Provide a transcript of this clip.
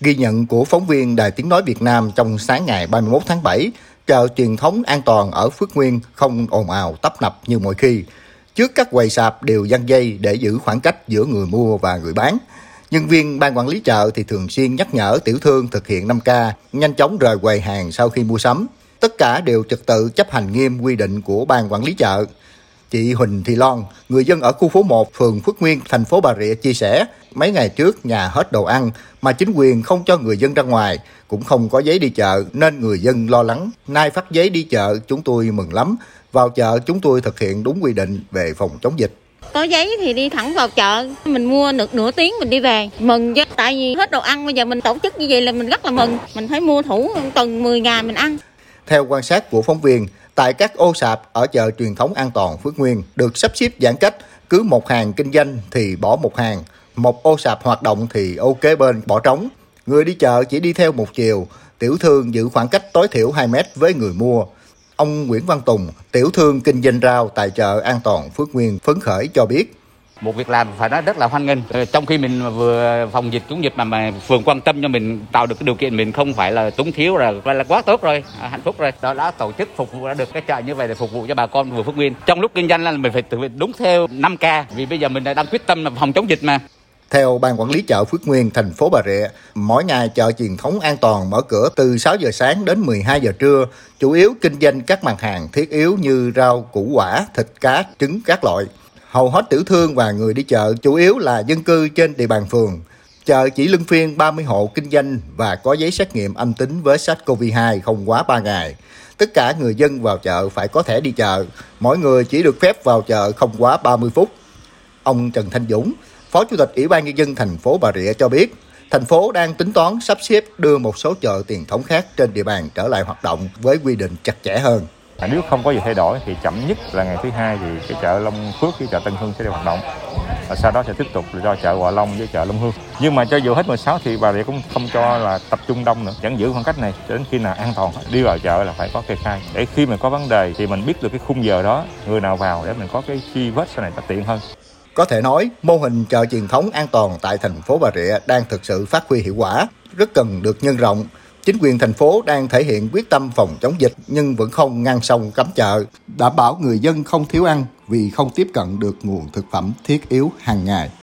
Ghi nhận của phóng viên Đài Tiếng Nói Việt Nam trong sáng ngày 31 tháng 7, chợ truyền thống an toàn ở Phước Nguyên không ồn ào tấp nập như mọi khi. Trước các quầy sạp đều dăng dây để giữ khoảng cách giữa người mua và người bán. Nhân viên ban quản lý chợ thì thường xuyên nhắc nhở tiểu thương thực hiện 5K, nhanh chóng rời quầy hàng sau khi mua sắm. Tất cả đều trật tự chấp hành nghiêm quy định của ban quản lý chợ. Chị Huỳnh Thị Loan, người dân ở khu phố 1, phường Phước Nguyên, thành phố Bà Rịa chia sẻ, mấy ngày trước nhà hết đồ ăn mà chính quyền không cho người dân ra ngoài, cũng không có giấy đi chợ nên người dân lo lắng. Nay phát giấy đi chợ chúng tôi mừng lắm. Vào chợ chúng tôi thực hiện đúng quy định về phòng chống dịch. Có giấy thì đi thẳng vào chợ, mình mua được nửa tiếng mình đi về. Mừng chứ, tại vì hết đồ ăn bây giờ mình tổ chức như vậy là mình rất là mừng. Mình phải mua thủ tuần 10 ngày mình ăn. Theo quan sát của phóng viên, tại các ô sạp ở chợ truyền thống an toàn Phước Nguyên được sắp xếp giãn cách, cứ một hàng kinh doanh thì bỏ một hàng, một ô sạp hoạt động thì ô kế bên bỏ trống. Người đi chợ chỉ đi theo một chiều, tiểu thương giữ khoảng cách tối thiểu 2 mét với người mua. Ông Nguyễn Văn Tùng, tiểu thương kinh doanh rau tại chợ An Toàn Phước Nguyên phấn khởi cho biết một việc làm phải nói rất là hoan nghênh. Ờ, trong khi mình vừa phòng dịch chống dịch mà mà phường quan tâm cho mình tạo được cái điều kiện mình không phải là túng thiếu là là quá tốt rồi à, hạnh phúc rồi. Đó đã tổ chức phục vụ đã được cái chợ như vậy để phục vụ cho bà con vừa phước nguyên. Trong lúc kinh doanh là mình phải thực hiện đúng theo 5 k vì bây giờ mình đang quyết tâm là phòng chống dịch mà. Theo Ban Quản lý chợ Phước Nguyên, thành phố Bà Rịa, mỗi ngày chợ truyền thống an toàn mở cửa từ 6 giờ sáng đến 12 giờ trưa, chủ yếu kinh doanh các mặt hàng thiết yếu như rau, củ quả, thịt cá, trứng các loại. Hầu hết tiểu thương và người đi chợ chủ yếu là dân cư trên địa bàn phường. Chợ chỉ lưng phiên 30 hộ kinh doanh và có giấy xét nghiệm âm tính với SARS-CoV-2 không quá 3 ngày. Tất cả người dân vào chợ phải có thẻ đi chợ. Mỗi người chỉ được phép vào chợ không quá 30 phút. Ông Trần Thanh Dũng, Phó Chủ tịch Ủy ban Nhân dân thành phố Bà Rịa cho biết, thành phố đang tính toán sắp xếp đưa một số chợ tiền thống khác trên địa bàn trở lại hoạt động với quy định chặt chẽ hơn. Nếu không có gì thay đổi thì chậm nhất là ngày thứ hai thì cái chợ Long Phước với chợ Tân Hưng sẽ được hoạt động. Và sau đó sẽ tiếp tục cho chợ Hòa Long với chợ Long Hương. Nhưng mà cho dù hết 16 thì bà Rịa cũng không cho là tập trung đông nữa, vẫn giữ khoảng cách này cho đến khi nào an toàn. Đi vào chợ là phải có kê khai. Để khi mình có vấn đề thì mình biết được cái khung giờ đó, người nào vào để mình có cái chi vết sau này nó tiện hơn. Có thể nói, mô hình chợ truyền thống an toàn tại thành phố Bà Rịa đang thực sự phát huy hiệu quả, rất cần được nhân rộng. Chính quyền thành phố đang thể hiện quyết tâm phòng chống dịch nhưng vẫn không ngăn sông cấm chợ, đảm bảo người dân không thiếu ăn vì không tiếp cận được nguồn thực phẩm thiết yếu hàng ngày.